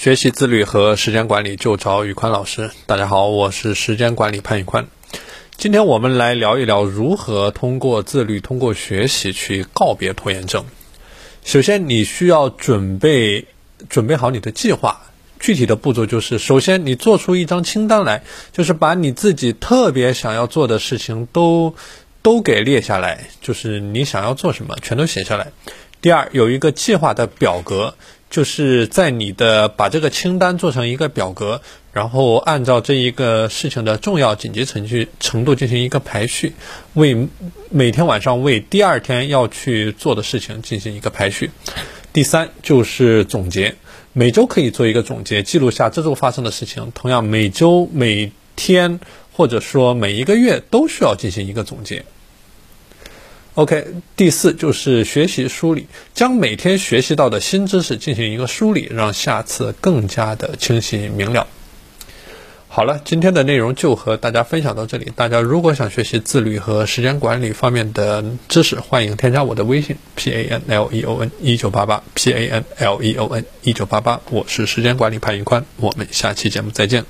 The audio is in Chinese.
学习自律和时间管理就找宇宽老师。大家好，我是时间管理潘宇宽。今天我们来聊一聊如何通过自律、通过学习去告别拖延症。首先，你需要准备准备好你的计划。具体的步骤就是：首先，你做出一张清单来，就是把你自己特别想要做的事情都都给列下来，就是你想要做什么，全都写下来。第二，有一个计划的表格。就是在你的把这个清单做成一个表格，然后按照这一个事情的重要紧急程序程度进行一个排序，为每天晚上为第二天要去做的事情进行一个排序。第三就是总结，每周可以做一个总结，记录下这周发生的事情。同样，每周、每天或者说每一个月都需要进行一个总结。OK，第四就是学习梳理，将每天学习到的新知识进行一个梳理，让下次更加的清晰明了。好了，今天的内容就和大家分享到这里。大家如果想学习自律和时间管理方面的知识，欢迎添加我的微信 p a n l e o n 一九八八 p a n l e o n 一九八八，我是时间管理潘云宽，我们下期节目再见。